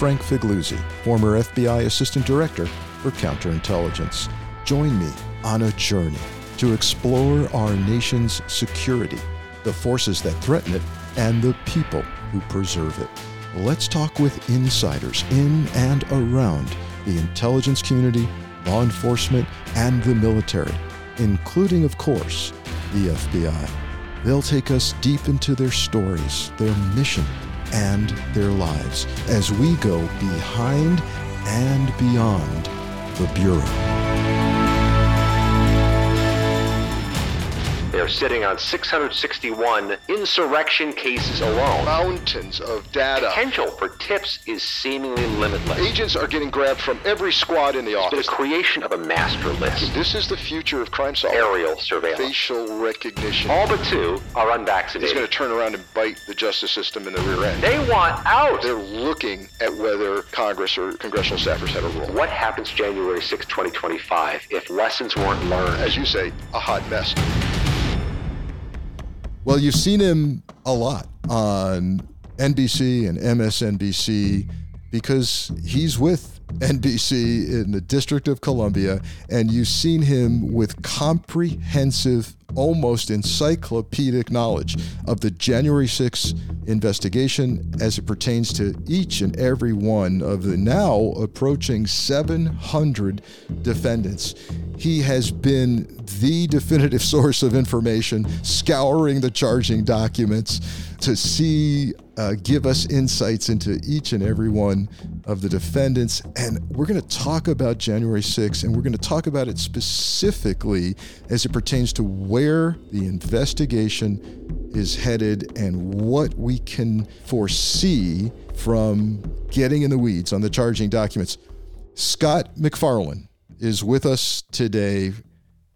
Frank Figliuzzi, former FBI Assistant Director for Counterintelligence. Join me on a journey to explore our nation's security, the forces that threaten it, and the people who preserve it. Let's talk with insiders in and around the intelligence community, law enforcement, and the military, including, of course, the FBI. They'll take us deep into their stories, their mission, and their lives as we go behind and beyond the Bureau. They're sitting on 661 insurrection cases alone. Mountains of data. Potential for tips is seemingly limitless. Agents are getting grabbed from every squad in the office. The creation of a master list. This is the future of crime solving. Aerial surveillance. Facial recognition. All but two are unvaccinated. It's going to turn around and bite the justice system in the rear end. They want out. They're looking at whether Congress or congressional staffers have a role. What happens January 6, 2025 if lessons weren't learned? As you say, a hot mess. Well, you've seen him a lot on NBC and MSNBC because he's with NBC in the District of Columbia, and you've seen him with comprehensive, almost encyclopedic knowledge of the January 6th investigation as it pertains to each and every one of the now approaching 700 defendants. He has been the definitive source of information, scouring the charging documents to see, uh, give us insights into each and every one of the defendants. And we're going to talk about January 6th, and we're going to talk about it specifically as it pertains to where the investigation is headed and what we can foresee from getting in the weeds on the charging documents. Scott MacFarlane is with us today.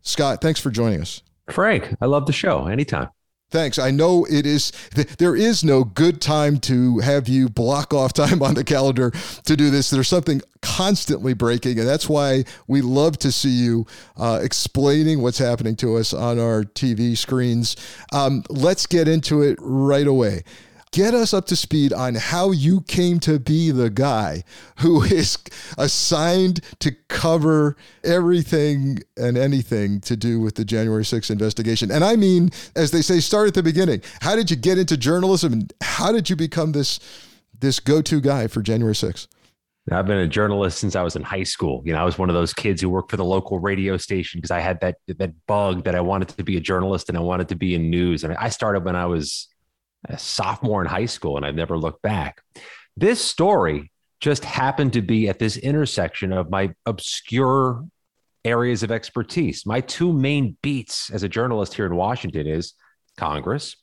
Scott, thanks for joining us. Frank, I love the show. Anytime. Thanks. I know it is, there is no good time to have you block off time on the calendar to do this. There's something constantly breaking, and that's why we love to see you uh, explaining what's happening to us on our TV screens. Um, let's get into it right away get us up to speed on how you came to be the guy who is assigned to cover everything and anything to do with the January 6th investigation. And I mean, as they say, start at the beginning. How did you get into journalism and how did you become this this go-to guy for January 6th? I've been a journalist since I was in high school. You know, I was one of those kids who worked for the local radio station because I had that that bug that I wanted to be a journalist and I wanted to be in news. Mean, I started when I was a sophomore in high school, and I've never looked back. This story just happened to be at this intersection of my obscure areas of expertise. My two main beats as a journalist here in Washington is Congress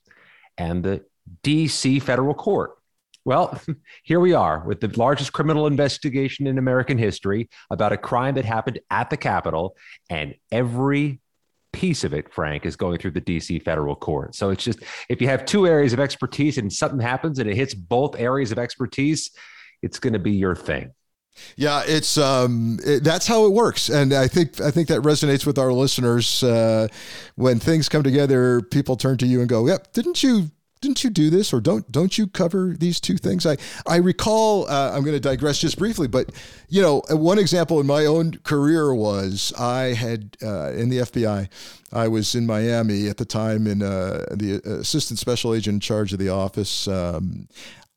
and the DC federal court. Well, here we are with the largest criminal investigation in American history about a crime that happened at the Capitol, and every piece of it, Frank, is going through the DC federal court. So it's just if you have two areas of expertise and something happens and it hits both areas of expertise, it's going to be your thing. Yeah, it's um, it, that's how it works, and I think I think that resonates with our listeners. Uh, when things come together, people turn to you and go, "Yep, didn't you didn't you do this or don't don't you cover these two things? I i recall uh, i'm going to digress just briefly but you know one example in my own career was i had uh, in the fbi i was in miami at the time in uh, the assistant special agent in charge of the office. Um,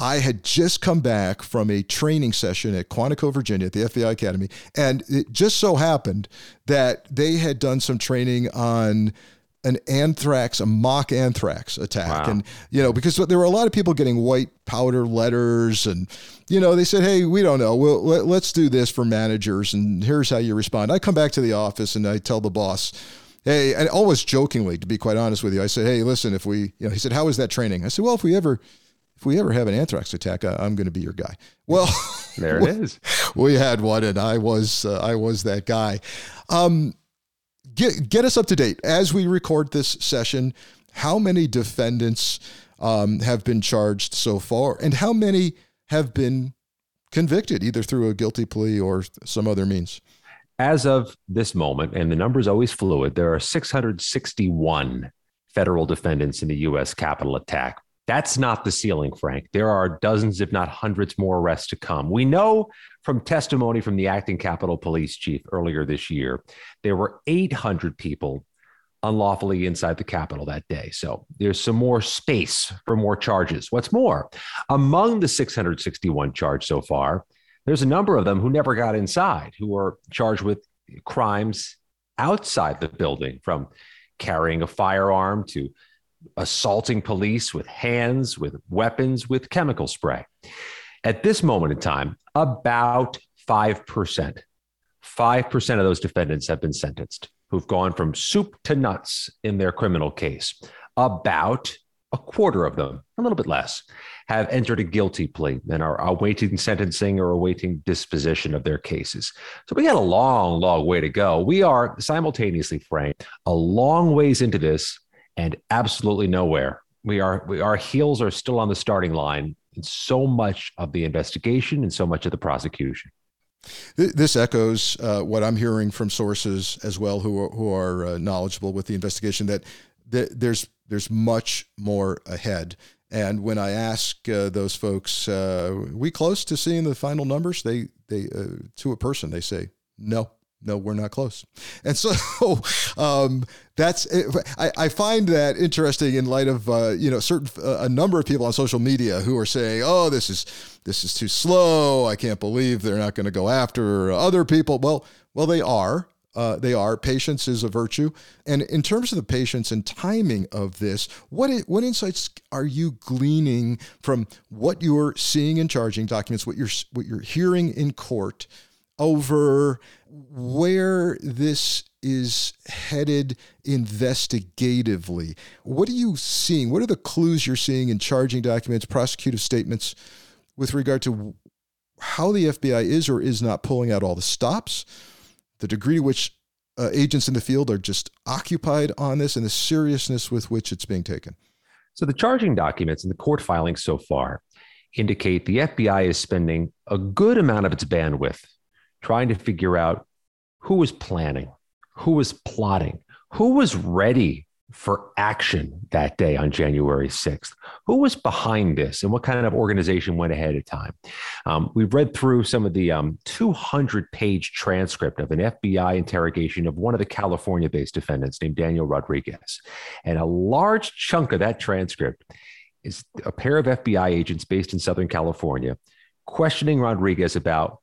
I had just come back from a training session at Quantico, Virginia, at the FBI Academy, and it just so happened that they had done some training on an anthrax, a mock anthrax attack. Wow. And, you know, because there were a lot of people getting white powder letters and, you know, they said, hey, we don't know. Well, let, let's do this for managers. And here's how you respond. I come back to the office and I tell the boss, hey, and always jokingly, to be quite honest with you, I said, hey, listen, if we, you know, he said, how is that training? I said, well, if we ever, if we ever have an anthrax attack, I, am going to be your guy. Well, there it is. We had one, and I was uh, I was that guy. Um, get, get us up to date as we record this session. How many defendants um, have been charged so far, and how many have been convicted, either through a guilty plea or some other means? As of this moment, and the number is always fluid, there are 661 federal defendants in the U.S. Capitol attack. That's not the ceiling, Frank. There are dozens, if not hundreds, more arrests to come. We know from testimony from the acting Capitol Police Chief earlier this year, there were 800 people unlawfully inside the Capitol that day. So there's some more space for more charges. What's more, among the 661 charged so far, there's a number of them who never got inside, who are charged with crimes outside the building, from carrying a firearm to assaulting police with hands, with weapons, with chemical spray. At this moment in time, about 5%, 5% of those defendants have been sentenced who've gone from soup to nuts in their criminal case. About a quarter of them, a little bit less, have entered a guilty plea and are awaiting sentencing or awaiting disposition of their cases. So we got a long, long way to go. We are simultaneously, Frank, a long ways into this and absolutely nowhere. We are, we, our heels are still on the starting line in so much of the investigation and so much of the prosecution. This echoes uh, what I'm hearing from sources as well, who are, who are uh, knowledgeable with the investigation. That, that there's there's much more ahead. And when I ask uh, those folks, uh, "We close to seeing the final numbers?" They they uh, to a person they say, "No, no, we're not close. And so um, that's I, I, find that interesting in light of uh, you know certain uh, a number of people on social media who are saying, "Oh, this is this is too slow. I can't believe they're not going to go after other people." Well, well, they are. Uh, they are. Patience is a virtue. And in terms of the patience and timing of this, what what insights are you gleaning from what you're seeing in charging documents, what you're what you're hearing in court? over where this is headed investigatively. What are you seeing? What are the clues you're seeing in charging documents, prosecutive statements with regard to how the FBI is or is not pulling out all the stops, the degree to which uh, agents in the field are just occupied on this, and the seriousness with which it's being taken? So, the charging documents and the court filings so far indicate the FBI is spending a good amount of its bandwidth trying to figure out who was planning, who was plotting, who was ready for action that day on January 6th. Who was behind this and what kind of organization went ahead of time? Um, we've read through some of the um, 200 page transcript of an FBI interrogation of one of the California based defendants named Daniel Rodriguez. And a large chunk of that transcript is a pair of FBI agents based in Southern California questioning Rodriguez about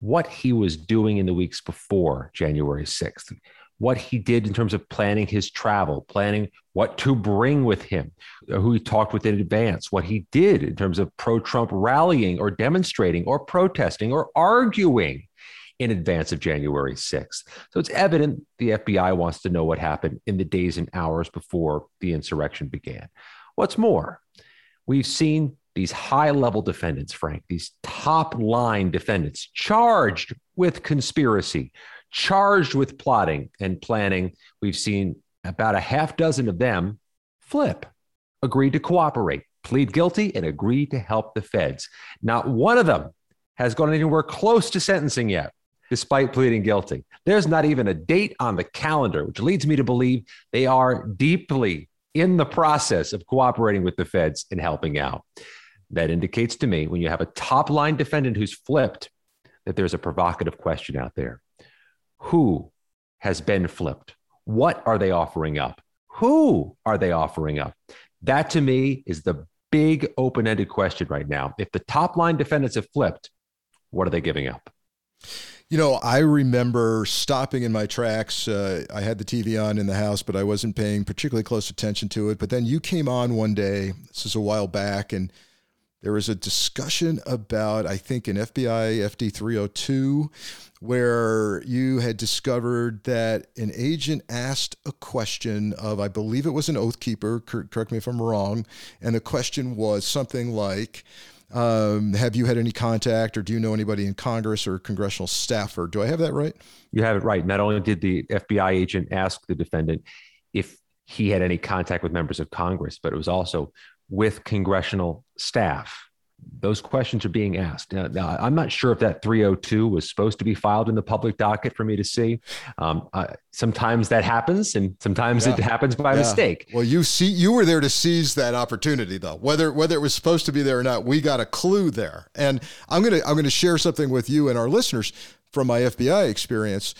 what he was doing in the weeks before January 6th, what he did in terms of planning his travel, planning what to bring with him, who he talked with in advance, what he did in terms of pro Trump rallying or demonstrating or protesting or arguing in advance of January 6th. So it's evident the FBI wants to know what happened in the days and hours before the insurrection began. What's more, we've seen these high level defendants, Frank, these top line defendants charged with conspiracy, charged with plotting and planning. We've seen about a half dozen of them flip, agree to cooperate, plead guilty, and agree to help the feds. Not one of them has gone anywhere close to sentencing yet, despite pleading guilty. There's not even a date on the calendar, which leads me to believe they are deeply in the process of cooperating with the feds and helping out that indicates to me when you have a top line defendant who's flipped that there's a provocative question out there. Who has been flipped? What are they offering up? Who are they offering up? That to me is the big open ended question right now. If the top line defendants have flipped, what are they giving up? You know, I remember stopping in my tracks. Uh, I had the TV on in the house, but I wasn't paying particularly close attention to it. But then you came on one day, this is a while back, and there was a discussion about, I think, an FBI FD 302, where you had discovered that an agent asked a question of, I believe it was an oath keeper, correct me if I'm wrong, and the question was something like, um, have you had any contact or do you know anybody in Congress or congressional staffer? Do I have that right? You have it right. Not only did the FBI agent ask the defendant if he had any contact with members of Congress, but it was also with congressional staff. those questions are being asked. Now, now, I'm not sure if that 302 was supposed to be filed in the public docket for me to see. Um, uh, sometimes that happens, and sometimes yeah. it happens by yeah. mistake. Well, you see, you were there to seize that opportunity, though. Whether whether it was supposed to be there or not, we got a clue there. And I'm gonna I'm gonna share something with you and our listeners from my FBI experience.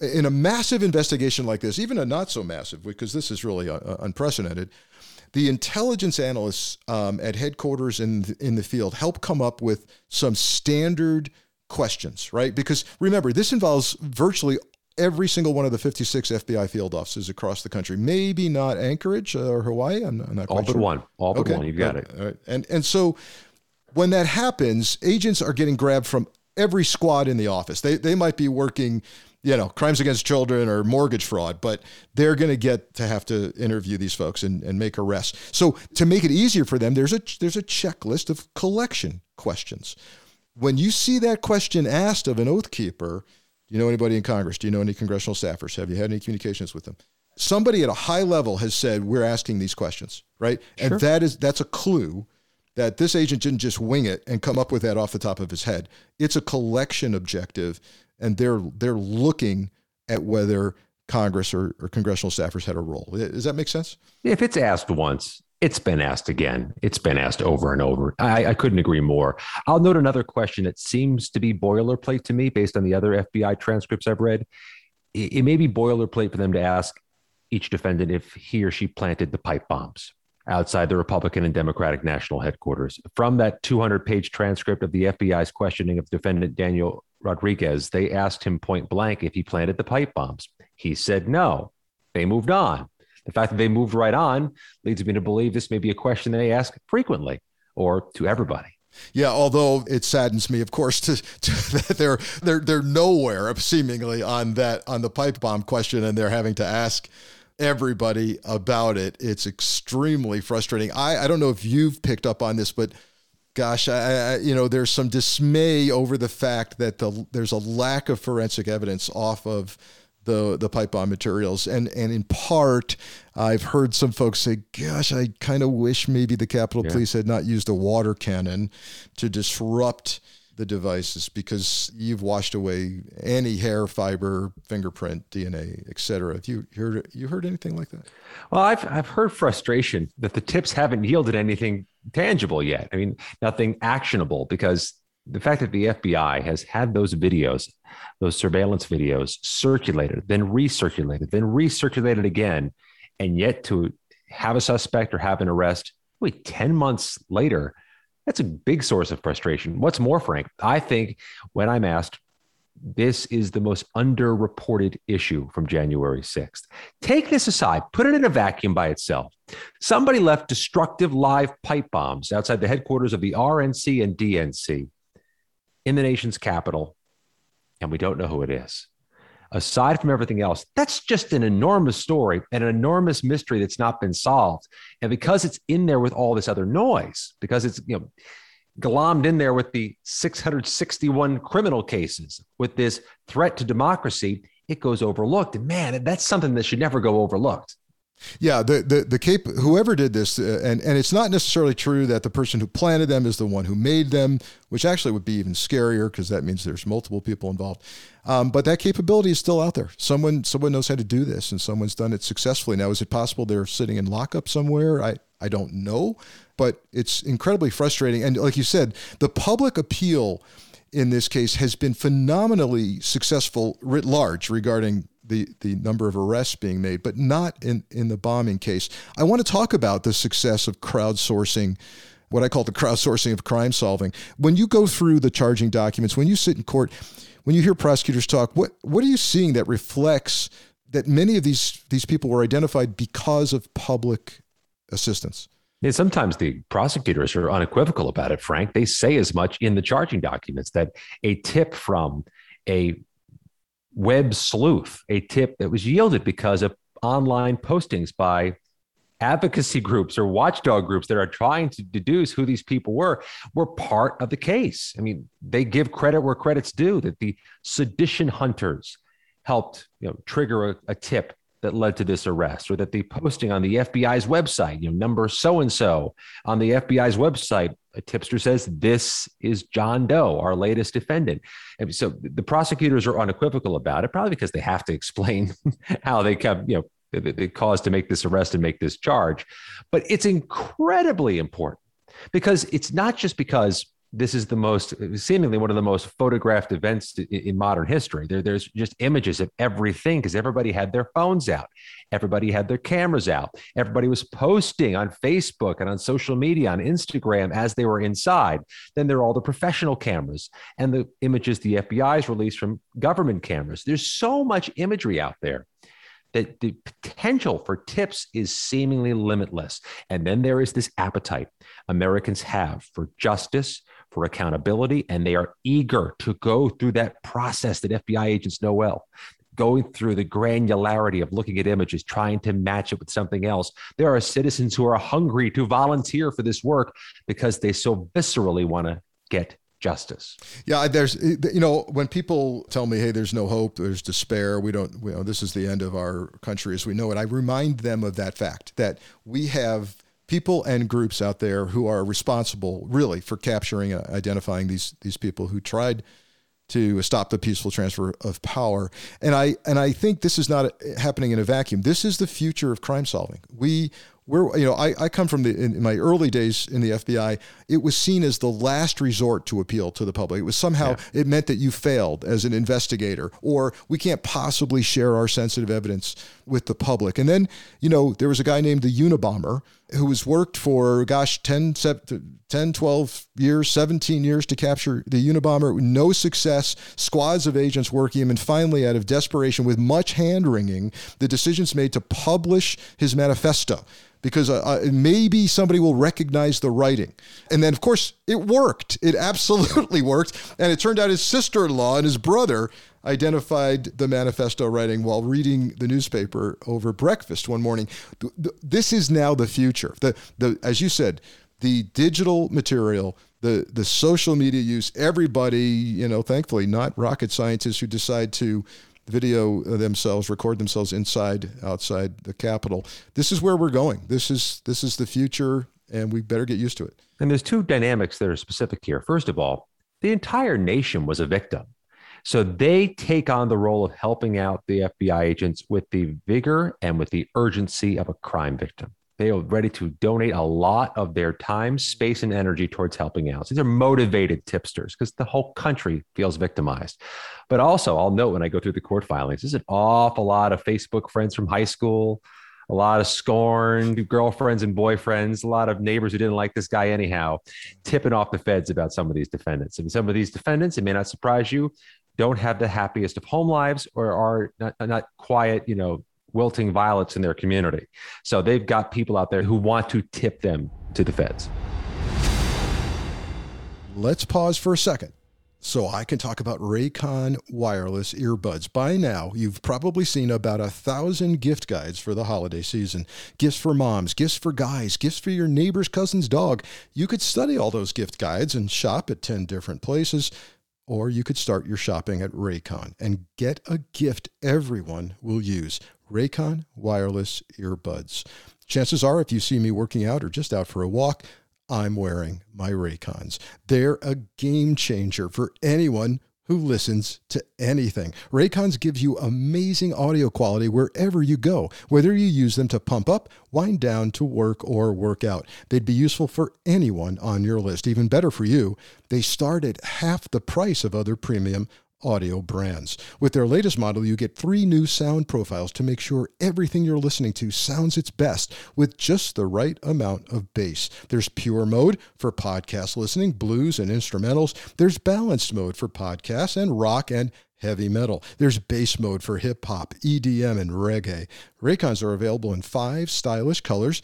In a massive investigation like this, even a not so massive, because this is really uh, unprecedented the intelligence analysts um, at headquarters in in the field help come up with some standard questions, right? Because remember, this involves virtually every single one of the 56 FBI field offices across the country. Maybe not Anchorage or Hawaii. I'm, I'm not all but sure. one. All but okay. one. You've got it. Right. And and so when that happens, agents are getting grabbed from every squad in the office. They they might be working you know, crimes against children or mortgage fraud, but they're going to get to have to interview these folks and, and make arrests. So to make it easier for them, there's a there's a checklist of collection questions. When you see that question asked of an oath keeper, do you know anybody in Congress? Do you know any congressional staffers? Have you had any communications with them? Somebody at a high level has said we're asking these questions, right? Sure. And that is that's a clue that this agent didn't just wing it and come up with that off the top of his head. It's a collection objective and they're they're looking at whether Congress or, or congressional staffers had a role. Does that make sense? If it's asked once, it's been asked again. It's been asked over and over. I, I, couldn't agree more. I'll note another question that seems to be boilerplate to me based on the other FBI transcripts I've read. It, it may be boilerplate for them to ask each defendant if he or she planted the pipe bombs outside the Republican and Democratic national headquarters. From that 200 page transcript of the FBI's questioning of defendant Daniel Rodriguez, they asked him point blank if he planted the pipe bombs. He said no. They moved on. The fact that they moved right on leads me to believe this may be a question they ask frequently or to everybody. Yeah, although it saddens me, of course, to, to, that they're they're they're nowhere seemingly on that on the pipe bomb question, and they're having to ask everybody about it. It's extremely frustrating. I I don't know if you've picked up on this, but gosh, I, I, you know, there's some dismay over the fact that the there's a lack of forensic evidence off of the the pipe bomb materials, and and in part, I've heard some folks say, "Gosh, I kind of wish maybe the Capitol yeah. Police had not used a water cannon to disrupt." The devices because you've washed away any hair fiber, fingerprint, DNA, etc. Have you heard you heard anything like that? Well, I've I've heard frustration that the tips haven't yielded anything tangible yet. I mean, nothing actionable because the fact that the FBI has had those videos, those surveillance videos circulated, then recirculated, then recirculated again, and yet to have a suspect or have an arrest, wait, 10 months later, that's a big source of frustration. What's more, Frank, I think when I'm asked, this is the most underreported issue from January 6th. Take this aside, put it in a vacuum by itself. Somebody left destructive live pipe bombs outside the headquarters of the RNC and DNC in the nation's capital, and we don't know who it is. Aside from everything else, that's just an enormous story and an enormous mystery that's not been solved. And because it's in there with all this other noise, because it's, you know, glommed in there with the 661 criminal cases, with this threat to democracy, it goes overlooked. And man, that's something that should never go overlooked. Yeah, the the the cape whoever did this, uh, and and it's not necessarily true that the person who planted them is the one who made them, which actually would be even scarier because that means there's multiple people involved. Um, but that capability is still out there. Someone someone knows how to do this, and someone's done it successfully. Now, is it possible they're sitting in lockup somewhere? I I don't know, but it's incredibly frustrating. And like you said, the public appeal in this case has been phenomenally successful writ large regarding the, the number of arrests being made, but not in, in the bombing case. I want to talk about the success of crowdsourcing, what I call the crowdsourcing of crime solving. When you go through the charging documents, when you sit in court, when you hear prosecutors talk, what, what are you seeing that reflects that many of these, these people were identified because of public assistance? Yeah, sometimes the prosecutors are unequivocal about it, Frank. They say as much in the charging documents that a tip from a web sleuth, a tip that was yielded because of online postings by advocacy groups or watchdog groups that are trying to deduce who these people were were part of the case. I mean, they give credit where credit's due that the sedition hunters helped you know, trigger a, a tip that led to this arrest, or that the posting on the FBI's website, you know, number so and so on the FBI's website a tipster says this is John Doe, our latest defendant. And so the prosecutors are unequivocal about it, probably because they have to explain how they come, you know, the, the cause to make this arrest and make this charge. But it's incredibly important because it's not just because this is the most seemingly one of the most photographed events in modern history. There, there's just images of everything because everybody had their phones out, everybody had their cameras out, everybody was posting on Facebook and on social media, on Instagram as they were inside. Then there are all the professional cameras and the images the FBI's released from government cameras. There's so much imagery out there that the potential for tips is seemingly limitless. And then there is this appetite Americans have for justice, for accountability, and they are eager to go through that process that FBI agents know well. Going through the granularity of looking at images, trying to match it with something else. There are citizens who are hungry to volunteer for this work because they so viscerally want to get justice. Yeah, there's eh, you know when people tell me, "Hey, there's no hope, there's despair. We don't, you know, this is the end of our country as we know it." I remind them of that fact that we have people and groups out there who are responsible, really, for capturing and identifying these these people who tried to stop the peaceful transfer of power. And I and I think this is not happening in a vacuum. This is the future of crime solving. We we're you know I, I come from the in my early days in the FBI it was seen as the last resort to appeal to the public it was somehow yeah. it meant that you failed as an investigator or we can't possibly share our sensitive evidence with the public and then you know there was a guy named the Unabomber who has worked for gosh 10 10 12 years 17 years to capture the Unabomber no success squads of agents working him and finally out of desperation with much hand wringing the decisions made to publish his manifesto because uh, uh, maybe somebody will recognize the writing. And then, of course, it worked. It absolutely worked. And it turned out his sister in law and his brother identified the manifesto writing while reading the newspaper over breakfast one morning. This is now the future. The, the, as you said, the digital material the the social media use everybody you know thankfully not rocket scientists who decide to video themselves, record themselves inside, outside the Capitol. This is where we're going. This is this is the future, and we better get used to it. And there's two dynamics that are specific here. First of all, the entire nation was a victim. So they take on the role of helping out the FBI agents with the vigor and with the urgency of a crime victim. They are ready to donate a lot of their time, space, and energy towards helping out. So these are motivated tipsters because the whole country feels victimized. But also, I'll note when I go through the court filings, there's an awful lot of Facebook friends from high school, a lot of scorned girlfriends and boyfriends, a lot of neighbors who didn't like this guy anyhow, tipping off the feds about some of these defendants. And some of these defendants, it may not surprise you, don't have the happiest of home lives or are not, not quiet, you know, wilting violets in their community. So they've got people out there who want to tip them to the feds. Let's pause for a second so I can talk about Raycon wireless earbuds. By now, you've probably seen about a thousand gift guides for the holiday season. Gifts for moms, gifts for guys, gifts for your neighbor's cousin's dog. You could study all those gift guides and shop at 10 different places. Or you could start your shopping at Raycon and get a gift everyone will use. Raycon wireless earbuds. Chances are, if you see me working out or just out for a walk, I'm wearing my Raycons. They're a game changer for anyone who listens to anything. Raycons gives you amazing audio quality wherever you go, whether you use them to pump up, wind down to work, or work out. They'd be useful for anyone on your list. Even better for you, they start at half the price of other premium audio brands. With their latest model, you get three new sound profiles to make sure everything you're listening to sounds its best with just the right amount of bass. There's pure mode for podcast listening, blues and instrumentals. There's balanced mode for podcasts and rock and heavy metal. There's bass mode for hip hop, EDM, and reggae. Raycons are available in five stylish colors.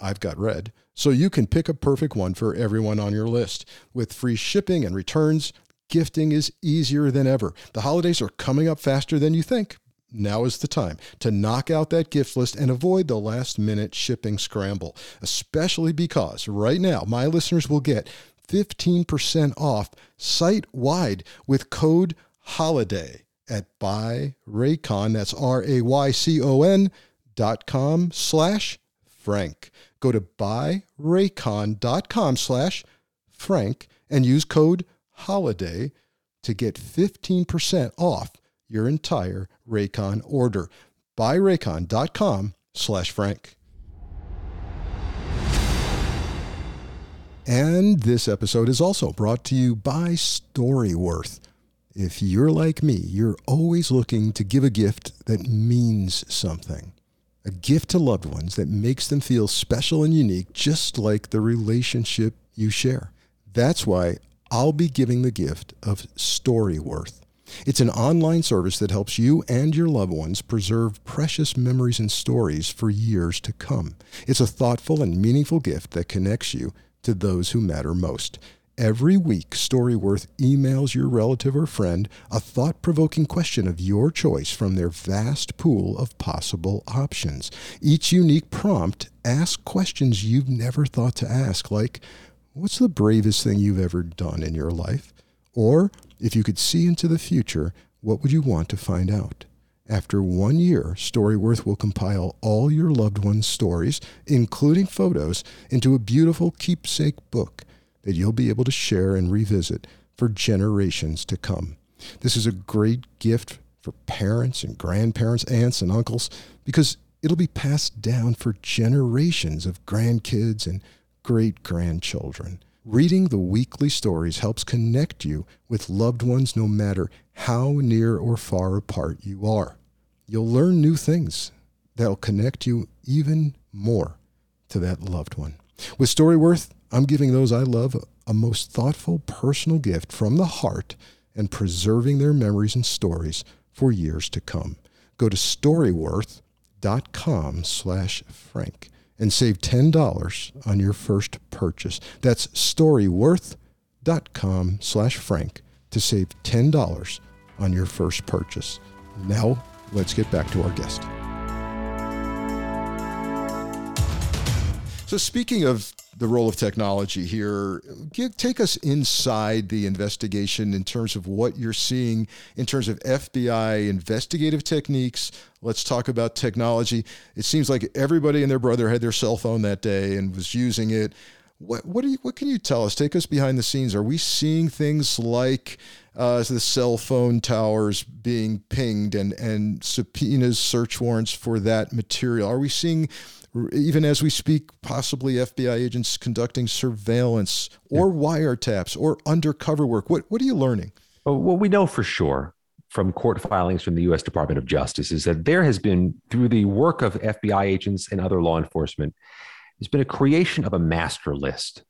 I've got red, so you can pick a perfect one for everyone on your list. With free shipping and returns, gifting is easier than ever. The holidays are coming up faster than you think. Now is the time to knock out that gift list and avoid the last minute shipping scramble, especially because right now my listeners will get 15% off site wide with code HOLIDAY at buyraycon. That's R A Y C O N dot com slash Frank. Go to buyraycon.com slash frank and use code HOLIDAY to get 15% off your entire Raycon order. Buyraycon.com slash frank. And this episode is also brought to you by Storyworth. If you're like me, you're always looking to give a gift that means something. A gift to loved ones that makes them feel special and unique, just like the relationship you share. That's why I'll be giving the gift of Storyworth. It's an online service that helps you and your loved ones preserve precious memories and stories for years to come. It's a thoughtful and meaningful gift that connects you to those who matter most. Every week, Storyworth emails your relative or friend a thought provoking question of your choice from their vast pool of possible options. Each unique prompt asks questions you've never thought to ask, like, What's the bravest thing you've ever done in your life? Or, if you could see into the future, what would you want to find out? After one year, Storyworth will compile all your loved ones' stories, including photos, into a beautiful keepsake book that you'll be able to share and revisit for generations to come. This is a great gift for parents and grandparents, aunts and uncles, because it'll be passed down for generations of grandkids and great grandchildren. Reading the weekly stories helps connect you with loved ones no matter how near or far apart you are. You'll learn new things that'll connect you even more to that loved one. With Storyworth, I'm giving those I love a most thoughtful personal gift from the heart and preserving their memories and stories for years to come. Go to storyworth.com slash frank and save $10 on your first purchase. That's storyworth.com slash frank to save $10 on your first purchase. Now, let's get back to our guest. So, speaking of the role of technology here, take us inside the investigation in terms of what you're seeing in terms of FBI investigative techniques. Let's talk about technology. It seems like everybody and their brother had their cell phone that day and was using it. What what, you, what can you tell us? Take us behind the scenes. Are we seeing things like uh, the cell phone towers being pinged and and subpoenas, search warrants for that material? Are we seeing even as we speak, possibly FBI agents conducting surveillance or yeah. wiretaps or undercover work. What what are you learning? Well, what we know for sure from court filings from the U.S. Department of Justice is that there has been, through the work of FBI agents and other law enforcement, there's been a creation of a master list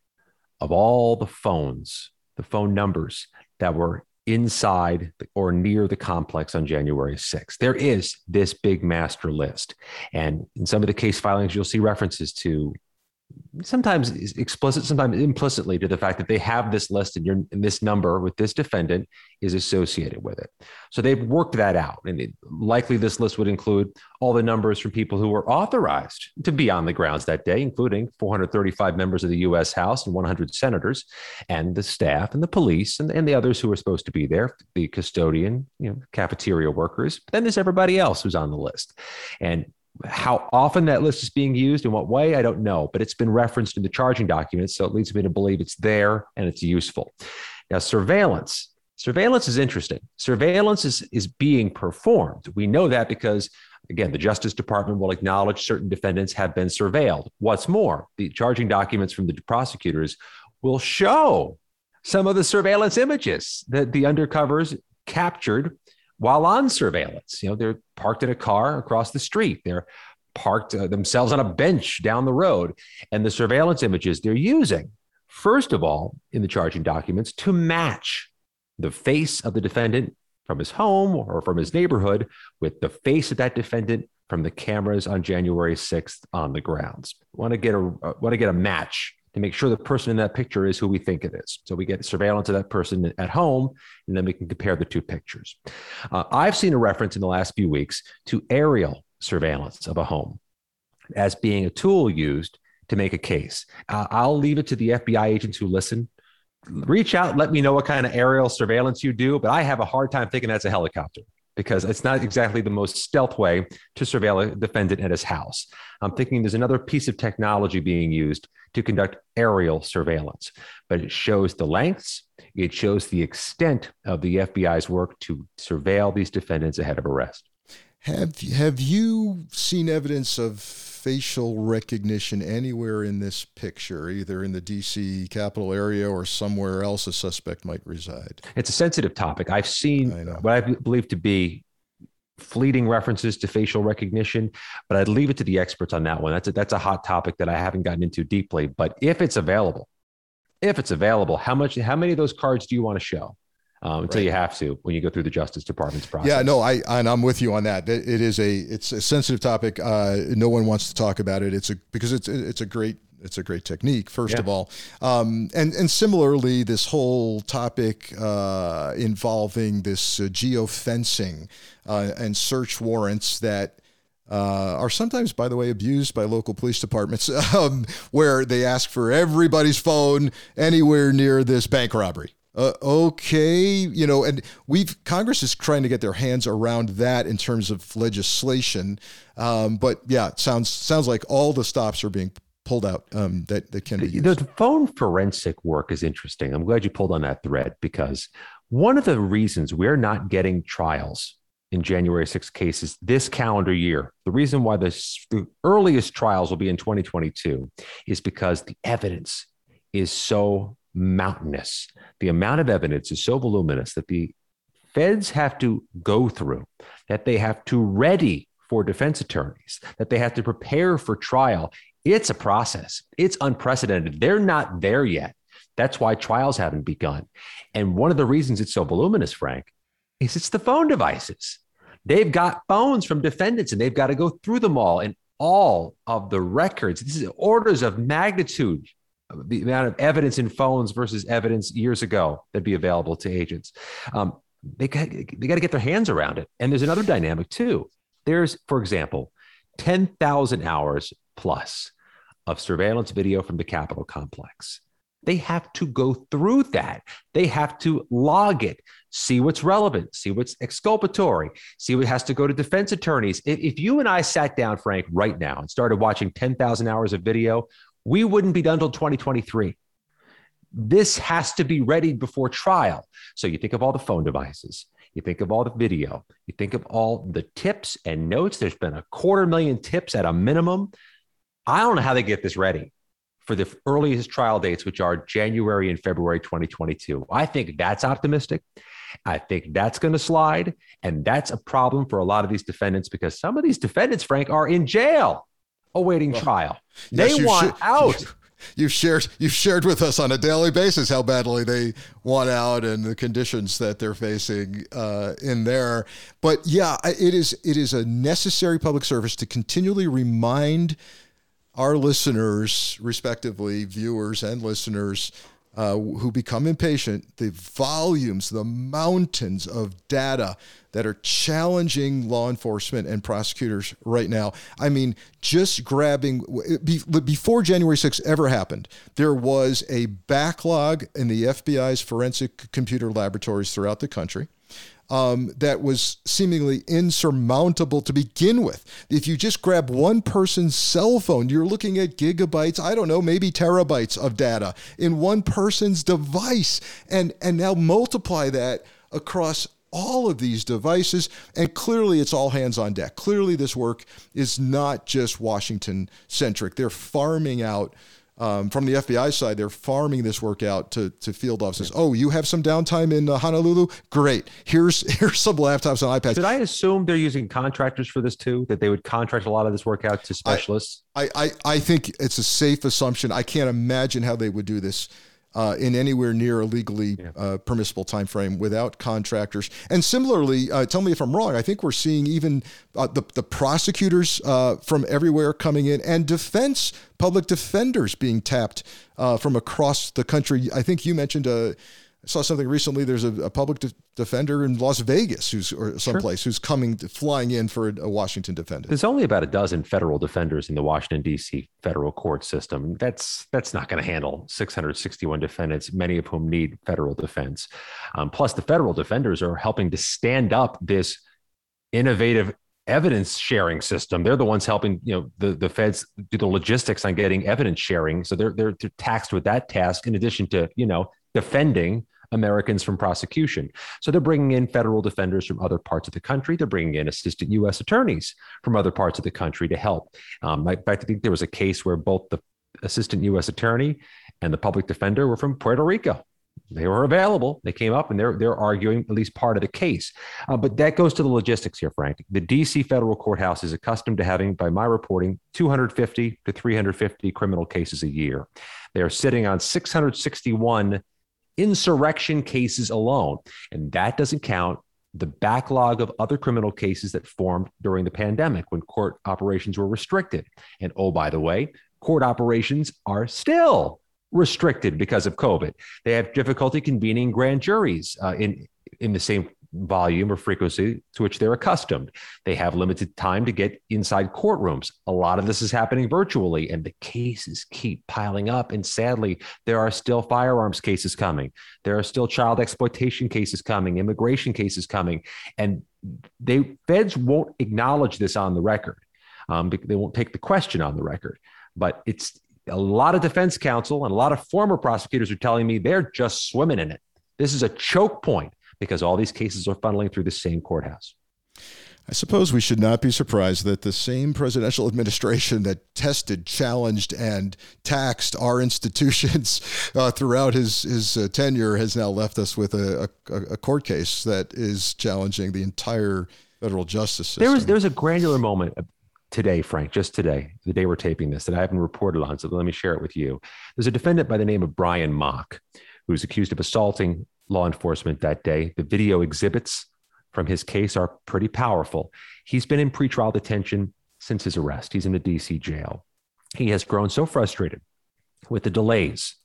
of all the phones, the phone numbers that were inside or near the complex on January 6th. There is this big master list. And in some of the case filings, you'll see references to sometimes explicit, sometimes implicitly to the fact that they have this list and, and this number with this defendant is associated with it. So they've worked that out. And it, likely this list would include all the numbers from people who were authorized to be on the grounds that day, including 435 members of the U.S. House and 100 senators, and the staff and the police and, and the others who were supposed to be there, the custodian, you know, cafeteria workers. But then there's everybody else who's on the list. And how often that list is being used, in what way, I don't know, but it's been referenced in the charging documents. So it leads me to believe it's there and it's useful. Now, surveillance. Surveillance is interesting. Surveillance is, is being performed. We know that because, again, the Justice Department will acknowledge certain defendants have been surveilled. What's more, the charging documents from the prosecutors will show some of the surveillance images that the undercovers captured while on surveillance. You know, they're parked in a car across the street. They're parked uh, themselves on a bench down the road. And the surveillance images they're using, first of all, in the charging documents, to match the face of the defendant from his home or from his neighborhood with the face of that defendant from the cameras on January 6th on the grounds. Want to get a uh, want to get a match to make sure the person in that picture is who we think it is. So we get surveillance of that person at home, and then we can compare the two pictures. Uh, I've seen a reference in the last few weeks to aerial surveillance of a home as being a tool used to make a case. Uh, I'll leave it to the FBI agents who listen. Reach out, let me know what kind of aerial surveillance you do, but I have a hard time thinking that's a helicopter. because it's not exactly the most stealth way to surveil a defendant at his house. I'm thinking there's another piece of technology being used to conduct aerial surveillance, but it shows the lengths, it shows the extent of the FBI's work to surveil these defendants ahead of arrest. Have have you seen evidence of facial recognition anywhere in this picture, either in the DC capital area or somewhere else a suspect might reside? It's a sensitive topic. I've seen what I believe to be fleeting references to facial recognition, but I'd leave it to the experts on that one. That's a, that's a hot topic that I haven't gotten into deeply. But if it's available, if it's available, how much, how many of those cards do you want to show? um, until right. you have to when you go through the Justice Department's process. Yeah, no, I and I'm with you on that. It, it is a it's a sensitive topic. Uh, no one wants to talk about it. It's a because it's it's a great it's a great technique first yeah. of all um, and and similarly this whole topic uh, involving this uh, geofencing uh, and search warrants that uh, are sometimes, by the way, abused by local police departments, um, where they ask for everybody's phone anywhere near this bank robbery uh, okay, you know, and we've Congress is trying to get their hands around that in terms of legislation. Um, but yeah, it sounds sounds like all the stops are being pulled out um, that that can be used. The phone forensic work is interesting. I'm glad you pulled on that thread because one of the reasons we're not getting trials in January 6 cases this calendar year. The reason why the, the earliest trials will be in 2022 is because the evidence is so mountainous. The amount of evidence is so voluminous that the feds have to go through, that they have to ready for defense attorneys, that they have to prepare for trial. It's a process. It's unprecedented. They're not there yet. That's why trials haven't begun. And one of the reasons it's so voluminous, Frank, is it's the phone devices. They've got phones from defendants and they've got to go through them all and all of the records. This is orders of magnitude the amount of evidence in phones versus evidence years ago that'd be available to agents. Um, they got, they got to get their hands around it. And there's another dynamic too. There's, for example, 10,000 hours plus of surveillance video from the Capitol complex. They have to go through that. They have to log it, see what's relevant, see what's exculpatory, see what has to go to defense attorneys. If, you and I sat down, Frank, right now and started watching 10,000 hours of video, we wouldn't be done until 2023. This has to be ready before trial. So you think of all the phone devices, you think of all the video, you think of all the tips and notes. There's been a quarter million tips at a minimum. I don't know how they get this ready for the earliest trial dates, which are January and February 2022. I think that's optimistic. I think that's going to slide. And that's a problem for a lot of these defendants because some of these defendants, Frank, are in jail awaiting well, trial. Yes, they want sh- out. You've shared you've shared with us on a daily basis how badly they want out and the conditions that they're facing uh, in there. But yeah, it is it is a necessary public service to continually remind our listeners, respectively, viewers and listeners, uh, who become impatient, the volumes, the mountains of data that are challenging law enforcement and prosecutors right now. I mean, just grabbing before January 6th ever happened, there was a backlog in the FBI's forensic computer laboratories throughout the country um, that was seemingly insurmountable to begin with. If you just grab one person's cell phone, you're looking at gigabytes, I don't know, maybe terabytes of data in one person's device. And, and now multiply that across all of these devices. And clearly, it's all hands on deck. Clearly, this work is not just Washington centric. They're farming out um, from the FBI side, they're farming this work out to, to field offices. Oh, you have some downtime in uh, Honolulu? Great. Here's here's some laptops and iPads. Did I assume they're using contractors for this too? That they would contract a lot of this work out to specialists? I, I, I think it's a safe assumption. I can't imagine how they would do this uh, in anywhere near a legally uh, permissible time frame without contractors. And similarly, uh, tell me if I'm wrong. I think we're seeing even uh, the the prosecutors uh, from everywhere coming in, and defense public defenders being tapped uh, from across the country. I think you mentioned a I saw something recently. There's a, a public de- defender in Las Vegas who's or someplace sure. who's coming flying in for a, a, Washington defendant. There's only about a dozen federal defenders in the Washington D.C. federal court system. That's that's not going to handle 661 defendants, many of whom need federal defense. Um, plus, the federal defenders are helping to stand up this innovative evidence sharing system. They're the ones helping, you know, the, the feds do the logistics on getting evidence sharing. So they're, they're, they're taxed with that task in addition to, you know, defending Americans from prosecution. So they're bringing in federal defenders from other parts of the country. They're bringing in assistant U.S. attorneys from other parts of the country to help. Um, in fact, I think there was a case where both the assistant U.S. attorney and the public defender were from Puerto Rico. They were available. They came up and they're they're arguing at least part of the case. Uh, but that goes to the logistics here, Frank. The D.C. federal courthouse is accustomed to having, by my reporting, 250 to 350 criminal cases a year. They are sitting on 661 insurrection cases alone, and that doesn't count the backlog of other criminal cases that formed during the pandemic when court operations were restricted. And oh, by the way, court operations are still restricted because of COVID. They have difficulty convening grand juries uh, in in the same volume or frequency to which they're accustomed. They have limited time to get inside courtrooms. A lot of this is happening virtually, and the cases keep piling up. And sadly, there are still firearms cases coming. There are still child exploitation cases coming, immigration cases coming, and they feds won't acknowledge this on the record. Um, they won't take the question on the record, but it's a lot of defense counsel and a lot of former prosecutors are telling me they're just swimming in it. This is a choke point because all these cases are funneling through the same courthouse. I suppose we should not be surprised that the same presidential administration that tested, challenged, and taxed our institutions uh, throughout his his uh, tenure has now left us with a, a, a, court case that is challenging the entire federal justice system. There was there was a granular moment today, Frank, just today, the day we're taping this, that I haven't reported on. So let me share it with you. There's a defendant by the name of Brian Mock who's accused of assaulting law enforcement that day. The video exhibits from his case are pretty powerful. He's been in pretrial detention since his arrest. He's in the DC jail. He has grown so frustrated with the delays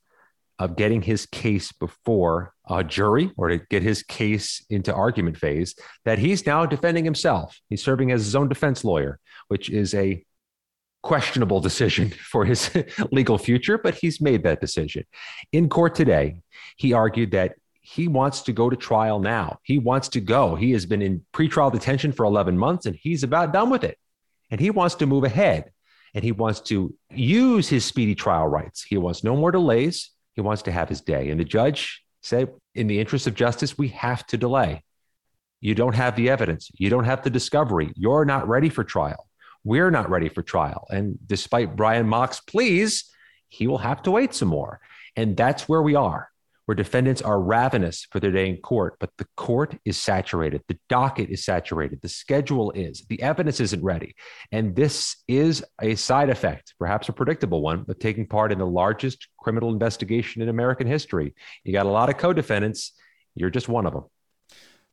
of getting his case before a jury or to get his case into argument phase that he's now defending himself. He's serving as his own defense lawyer, which is a questionable decision for his legal future, but he's made that decision. In court today, he argued that he wants to go to trial now. He wants to go. He has been in pretrial detention for 11 months and he's about done with it. And he wants to move ahead and he wants to use his speedy trial rights. He wants no more delays. He wants to have his day. And the judge said, in the interest of justice, we have to delay. You don't have the evidence. You don't have the discovery. You're not ready for trial. We're not ready for trial. And despite Brian Mock's pleas, he will have to wait some more. And that's where we are where defendants are ravenous for their day in court, but the court is saturated, the docket is saturated, the schedule is, the evidence isn't ready. And this is a side effect, perhaps a predictable one, of taking part in the largest criminal investigation in American history. You got a lot of co defendants, you're just one of them.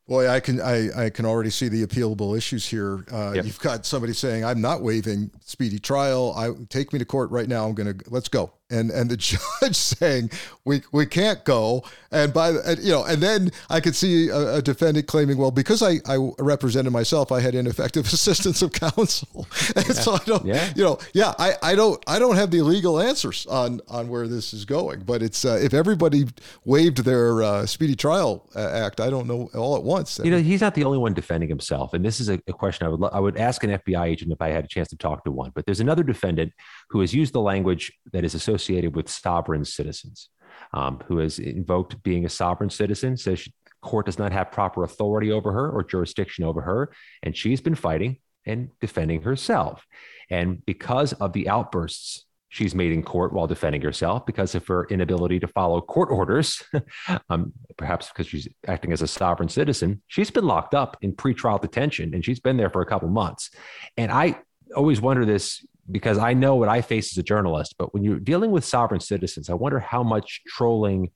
Boy, I can I, I can already see the appealable issues here. Uh, yep. You've got somebody saying, "I'm not waiving speedy trial. I take me to court right now. I'm going to let's go." And and the judge saying we we can't go. And by the you know and then I could see a, a, defendant claiming well because I I represented myself I had ineffective assistance of counsel. And yeah. so I don't yeah. you know yeah I I don't I don't have the legal answers on on where this is going. But it's uh, if everybody waived their uh, speedy trial uh, act I don't know all at once. You know he's not the only one defending himself. And this is a, a question I would I would ask an FBI agent if I had a chance to talk to one. But there's another defendant who has used the language that is associated with sovereign citizens, um, who has invoked being a sovereign citizen, says she, court does not have proper authority over her or jurisdiction over her. And she's been fighting and defending herself. And because of the outbursts she's made in court while defending herself, because of her inability to follow court orders, um, perhaps because she's acting as a sovereign citizen, she's been locked up in pretrial detention and she's been there for a couple months. And I always wonder this because I know what I face as a journalist. But when you're dealing with sovereign citizens, I wonder how much trolling,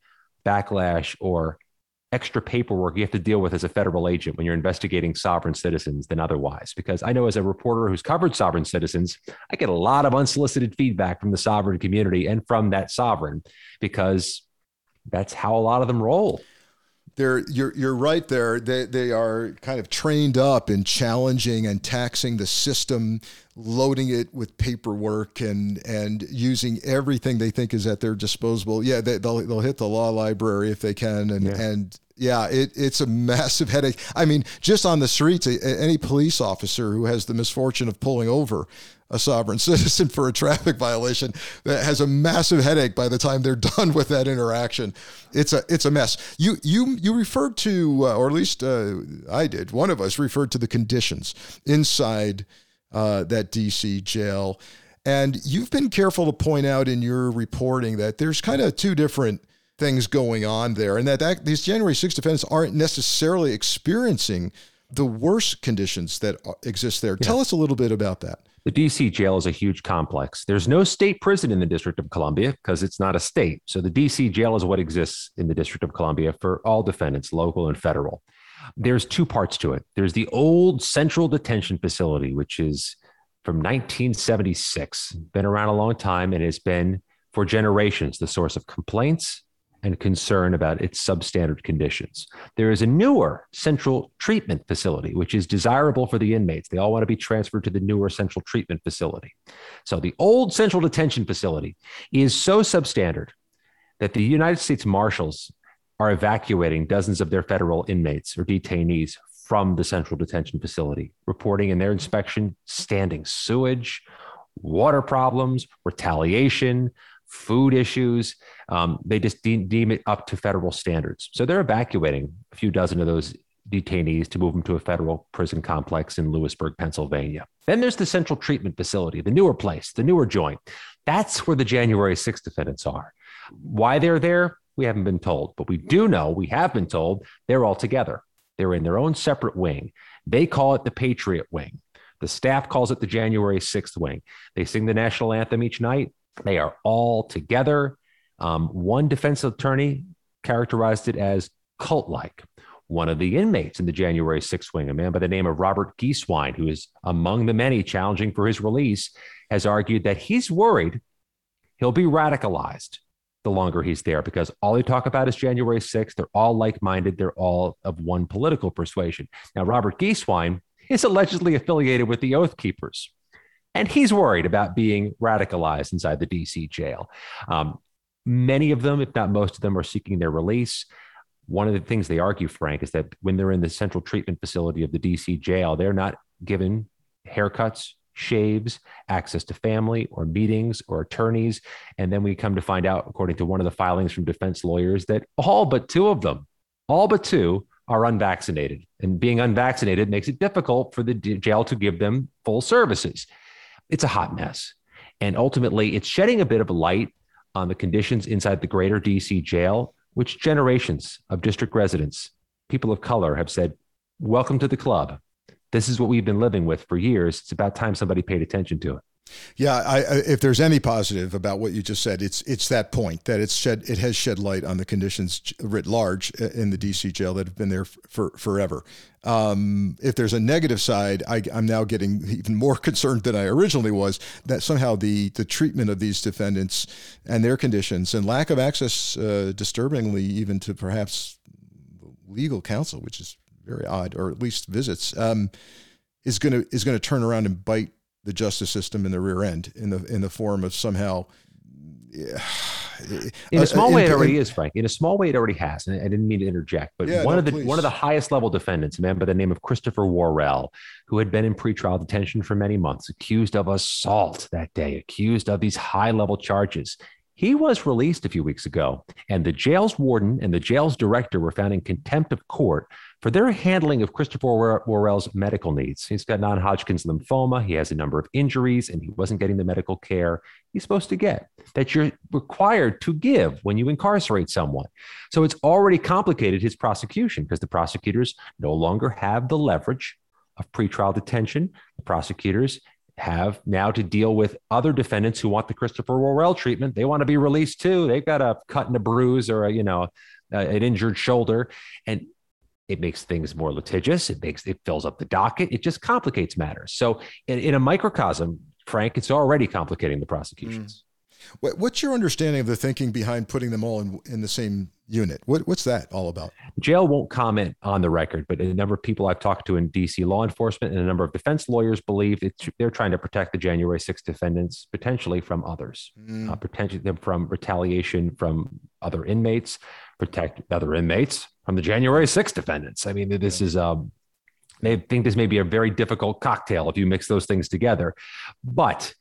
backlash, or extra paperwork you have to deal with as a federal agent when you're investigating sovereign citizens than otherwise. Because I know as a reporter who's covered sovereign citizens, I get a lot of unsolicited feedback from the sovereign community and from that sovereign because that's how a lot of them roll they're you're you're right there. They they are kind of trained up in challenging and taxing the system loading it with paperwork and and using everything they think is at their disposal. Yeah, they, will they'll hit the law library if they can, and yeah. and yeah, it, it's a massive headache. I mean, just on the streets, any police officer who has the misfortune of pulling over a sovereign citizen for a traffic violation that has a massive headache by the time they're done with that interaction. It's a it's a mess. You you you referred to, uh, or at least uh, I did. One of us referred to the conditions inside uh, that DC jail. And you've been careful to point out in your reporting that there's kind of two different things going on there, and that, that these January 6 defendants aren't necessarily experiencing the worst conditions that uh, exist there. Yeah. Tell us a little bit about that. The DC jail is a huge complex. There's no state prison in the District of Columbia because it's not a state. So the DC jail is what exists in the District of Columbia for all defendants, local and federal there's two parts to it. There's the old central detention facility, which is from 1976, been around a long time and has been for generations the source of complaints and concern about its substandard conditions. There is a newer central treatment facility, which is desirable for the inmates. They all want to be transferred to the newer central treatment facility. So the old central detention facility is so substandard that the United States Marshals are evacuating dozens of their federal inmates or detainees from the central detention facility, reporting in their inspection standing sewage, water problems, retaliation, food issues. Um, they just de- deem it up to federal standards. So they're evacuating a few dozen of those detainees to move them to a federal prison complex in Lewisburg, Pennsylvania. Then there's the central treatment facility, the newer place, the newer joint. That's where the January 6th defendants are. Why they're there? We haven't been told, but we do know, we have been told, they're all together. They're in their own separate wing. They call it the Patriot Wing. The staff calls it the January 6th Wing. They sing the national anthem each night. They are all together. Um, one defense attorney characterized it as cult like. One of the inmates in the January 6th wing, a man by the name of Robert Gieswein, who is among the many challenging for his release, has argued that he's worried he'll be radicalized the longer he's there because all they talk about is January 6th. They're all like minded, they're all of one political persuasion. Now, Robert Gieswein is allegedly affiliated with the Oath Keepers, and he's worried about being radicalized inside the DC jail. Um, many of them, if not most of them, are seeking their release. One of the things they argue, Frank, is that when they're in the central treatment facility of the DC jail, they're not given haircuts, shaves, access to family or meetings or attorneys. And then we come to find out, according to one of the filings from defense lawyers, that all but two of them, all but two, are unvaccinated. And being unvaccinated makes it difficult for the jail to give them full services. It's a hot mess. And ultimately, it's shedding a bit of light on the conditions inside the greater DC jail, which generations of district residents, people of color, have said, Welcome to the club this is what we've been living with for years. It's about time somebody paid attention to it. Yeah, I, I, if there's any positive about what you just said, it's it's that point that it's shed it has shed light on the conditions writ large in the DC jail that have been there for forever. Um, if there's a negative side, I, am now getting even more concerned than I originally was that somehow the the treatment of these defendants and their conditions and lack of access, uh, disturbingly even to perhaps legal counsel, which is very odd, or at least visits, um, is going to is going to turn around and bite the justice system in the rear end in the in the form of somehow. in a uh, small uh, way, it already is, Frank. In a small way, it already has. And I didn't mean to interject, but yeah, one no, of the please. one of the highest level defendants, a man by the name of Christopher Worrell, who had been in pretrial detention for many months, accused of assault that day, accused of these high level charges. He was released a few weeks ago, and the jail's warden and the jail's director were found in contempt of court for their handling of Christopher Worrell's medical needs. He's got non Hodgkin's lymphoma, he has a number of injuries, and he wasn't getting the medical care he's supposed to get that you're required to give when you incarcerate someone. So it's already complicated his prosecution because the prosecutors no longer have the leverage of pretrial detention. The prosecutors have now to deal with other defendants who want the Christopher Worrell treatment. They want to be released too. They've got a cut and a bruise or a, you know, an injured shoulder. And it makes things more litigious. It makes it fills up the docket. It just complicates matters. So in, in a microcosm, Frank, it's already complicating the prosecutions. Mm. What's your understanding of the thinking behind putting them all in, in the same unit? What, what's that all about? Jail won't comment on the record, but a number of people I've talked to in DC law enforcement and a number of defense lawyers believe they're trying to protect the January 6 defendants potentially from others, mm. uh, protect them from retaliation from other inmates, protect other inmates from the January 6 defendants. I mean, this yeah. is um, they think this may be a very difficult cocktail if you mix those things together. But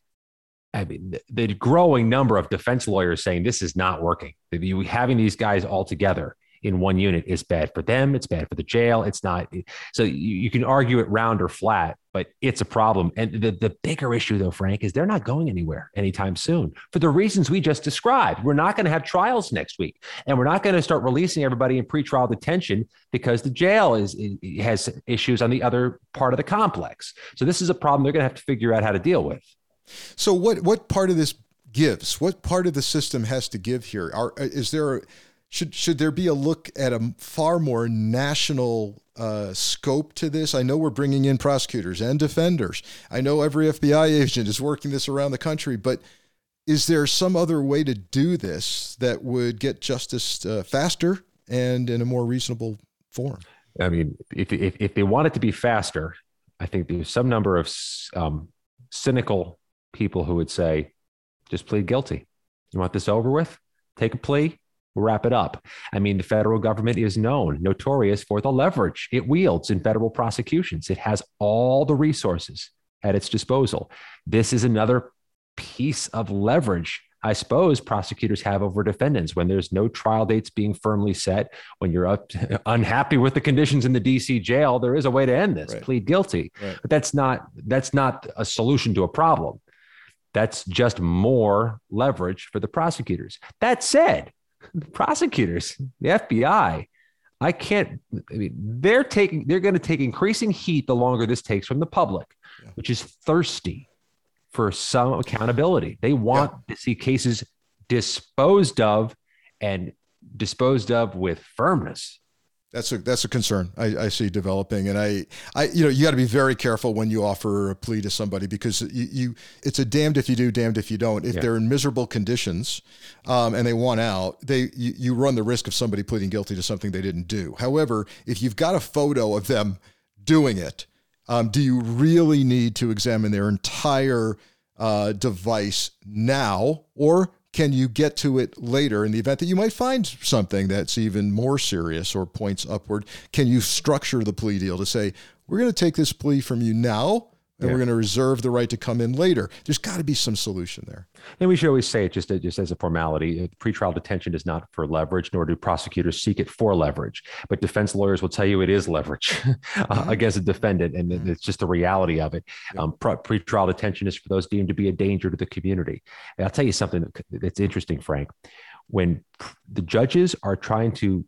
I mean, the, growing number of defense lawyers saying this is not working. You having these guys all together in one unit is bad for them. It's bad for the jail. It's not. So you, you, can argue it round or flat, but it's a problem. And the, the bigger issue, though, Frank, is they're not going anywhere anytime soon for the reasons we just described. We're not going to have trials next week, and we're not going to start releasing everybody in pretrial detention because the jail is has issues on the other part of the complex. So this is a problem they're going to have to figure out how to deal with. So what what part of this gives? What part of the system has to give here? Are, is there a, should should there be a look at a far more national uh, scope to this? I know we're bringing in prosecutors and defenders. I know every FBI agent is working this around the country, but is there some other way to do this that would get justice uh, faster and in a more reasonable form? I mean, if, if, if they want it to be faster, I think there's some number of um, cynical people who would say, just plead guilty. You want this over with? Take a plea, we'll wrap it up. I mean, the federal government is known, notorious for the leverage it wields in federal prosecutions. It has all the resources at its disposal. This is another piece of leverage I suppose prosecutors have over defendants when there's no trial dates being firmly set, when you're up, unhappy with the conditions in the DC jail, there is a way to end this. Right. Plead guilty. Right. But that's not that's not a solution to a problem. That's just more leverage for the prosecutors. That said, the prosecutors, the FBI, I can't, I mean, they're taking, they're going to take increasing heat the longer this takes from the public, yeah. which is thirsty for some accountability. They want yeah. to see cases disposed of and disposed of with firmness. That's a that's a concern I, I see developing, and I I you know you got to be very careful when you offer a plea to somebody because you, you it's a damned if you do, damned if you don't. If yeah. they're in miserable conditions, um, and they want out, they you, you run the risk of somebody pleading guilty to something they didn't do. However, if you've got a photo of them doing it, um, do you really need to examine their entire uh, device now, or can you get to it later in the event that you might find something that's even more serious or points upward? Can you structure the plea deal to say, we're going to take this plea from you now and yeah. we're going to reserve the right to come in later. There's got to be some solution there. And we should always say it just, just as a formality. Uh, pretrial detention is not for leverage, nor do prosecutors seek it for leverage. But defense lawyers will tell you it is leverage uh, against a defendant, and mm-hmm. it's just the reality of it. Yeah. Um, pretrial detention is for those deemed to be a danger to the community. And I'll tell you something that's interesting, Frank. When the judges are trying to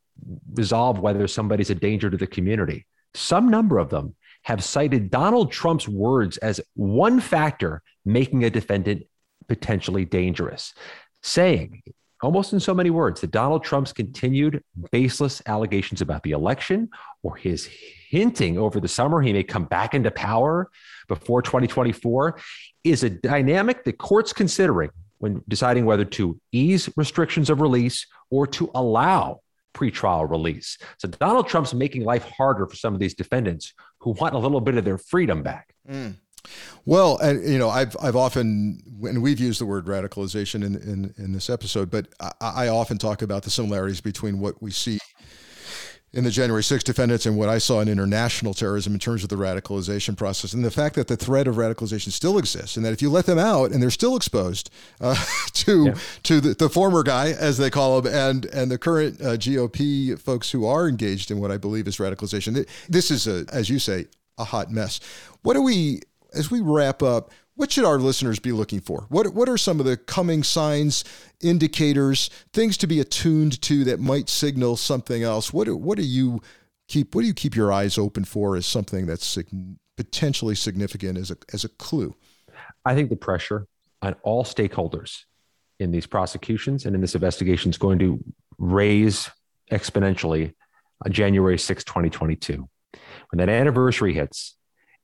resolve whether somebody's a danger to the community, some number of them have cited Donald Trump's words as one factor making a defendant potentially dangerous, saying, almost in so many words, that Donald Trump's continued baseless allegations about the election or his hinting over the summer he may come back into power before 2024 is a dynamic that courts considering when deciding whether to ease restrictions of release or to allow pretrial release. So Donald Trump's making life harder for some of these defendants who want a little bit of their freedom back. Mm. Well, and you know, I've I've often and we've used the word radicalization in in, in this episode, but I, I often talk about the similarities between what we see in the January 6 defendants and what I saw in international terrorism in terms of the radicalization process and the fact that the threat of radicalization still exists and that if you let them out and they're still exposed uh, to yeah. to the, the, former guy as they call him and and the current uh, GOP folks who are engaged in what I believe is radicalization this is a as you say a hot mess what do we as we wrap up what should our listeners be looking for? What, what are some of the coming signs, indicators, things to be attuned to that might signal something else? What do, what do you keep what do you keep your eyes open for as something that's potentially significant as a, as a clue? I think the pressure on all stakeholders in these prosecutions and in this investigation is going to raise exponentially on January 6, 2022. When that anniversary hits,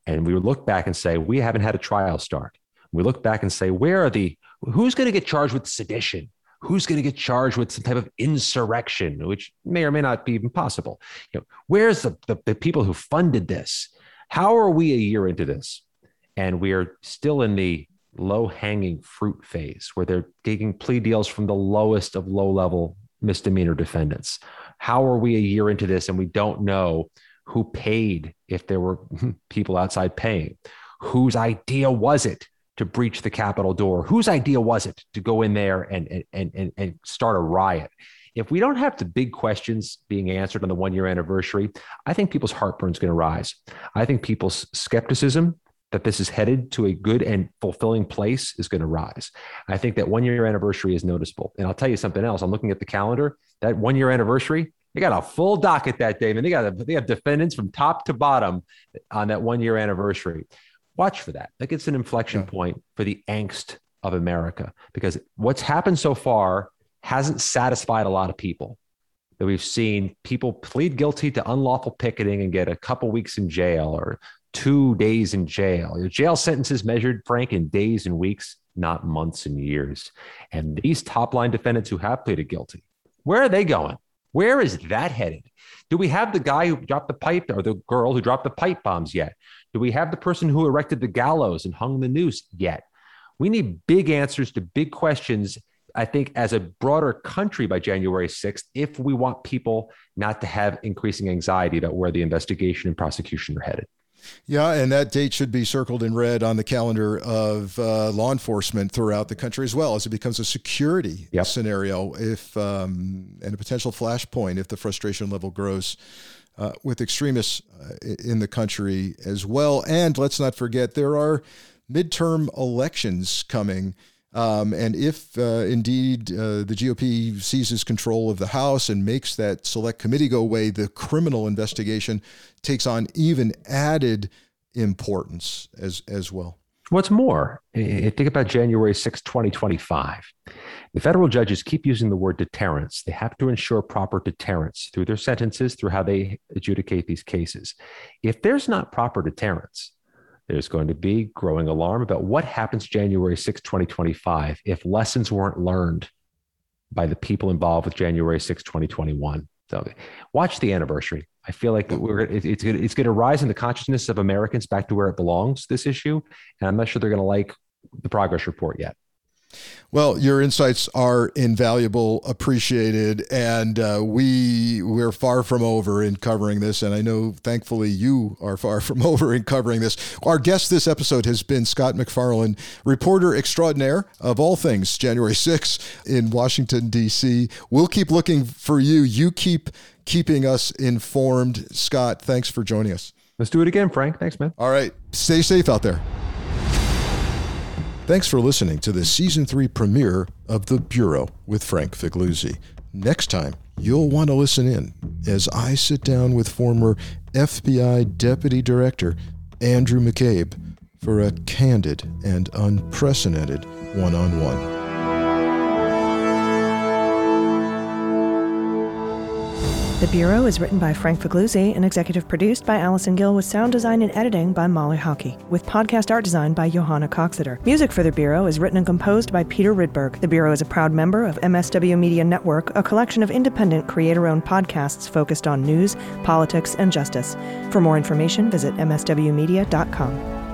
and we look back and say, we haven't had a trial start. We look back and say, where are the, who's going to get charged with sedition? Who's going to get charged with some type of insurrection, which may or may not be even possible? You know, where's the, the, the people who funded this? How are we a year into this? And we are still in the low hanging fruit phase where they're taking plea deals from the lowest of low level misdemeanor defendants. How are we a year into this and we don't know who paid if there were people outside paying? Whose idea was it to breach the Capitol door? Whose idea was it to go in there and, and, and, and start a riot? If we don't have the big questions being answered on the one year anniversary, I think people's heartburn is going to rise. I think people's skepticism that this is headed to a good and fulfilling place is going to rise. I think that one year anniversary is noticeable. And I'll tell you something else. I'm looking at the calendar. That one year anniversary, they got a full docket that day, and they got a, they have defendants from top to bottom on that one year anniversary. Watch for that. Like it's an inflection yeah. point for the angst of America because what's happened so far hasn't satisfied a lot of people. That we've seen people plead guilty to unlawful picketing and get a couple weeks in jail or two days in jail. Your jail sentences measured, Frank, in days and weeks, not months and years. And these top line defendants who have pleaded guilty, where are they going? Where is that headed? Do we have the guy who dropped the pipe or the girl who dropped the pipe bombs yet? Do we have the person who erected the gallows and hung the noose yet? We need big answers to big questions, I think, as a broader country by January 6th, if we want people not to have increasing anxiety about where the investigation and prosecution are headed. Yeah, and that date should be circled in red on the calendar of uh, law enforcement throughout the country as well, as it becomes a security yep. scenario. If um, and a potential flashpoint if the frustration level grows. Uh, with extremists uh, in the country as well. And let's not forget, there are midterm elections coming um, and if uh, indeed uh, the GOP seizes control of the House and makes that select committee go away, the criminal investigation takes on even added importance as, as well. What's more, think about January 6, 2025. The federal judges keep using the word deterrence. They have to ensure proper deterrence through their sentences, through how they adjudicate these cases. If there's not proper deterrence, there's going to be growing alarm about what happens January 6, 2025, if lessons weren't learned by the people involved with January 6, 2021. So watch the anniversary. I feel like we're, it's, it's, it's going to rise in the consciousness of Americans back to where it belongs, this issue. And I'm not sure they're going to like the progress report yet. Well, your insights are invaluable, appreciated, and uh, we we're far from over in covering this. And I know, thankfully, you are far from over in covering this. Our guest this episode has been Scott MacFarlane, reporter extraordinaire of all things January 6 in Washington D.C. We'll keep looking for you. You keep keeping us informed. Scott, thanks for joining us. Let's do it again, Frank. Thanks, man. All right, stay safe out there. Thanks for listening to the season three premiere of The Bureau with Frank Figliuzzi. Next time, you'll want to listen in as I sit down with former FBI Deputy Director Andrew McCabe for a candid and unprecedented one on one. The Bureau is written by Frank Figliuzzi and executive produced by Allison Gill with sound design and editing by Molly Hockey, with podcast art design by Johanna Coxeter. Music for The Bureau is written and composed by Peter Rydberg. The Bureau is a proud member of MSW Media Network, a collection of independent creator-owned podcasts focused on news, politics, and justice. For more information, visit mswmedia.com.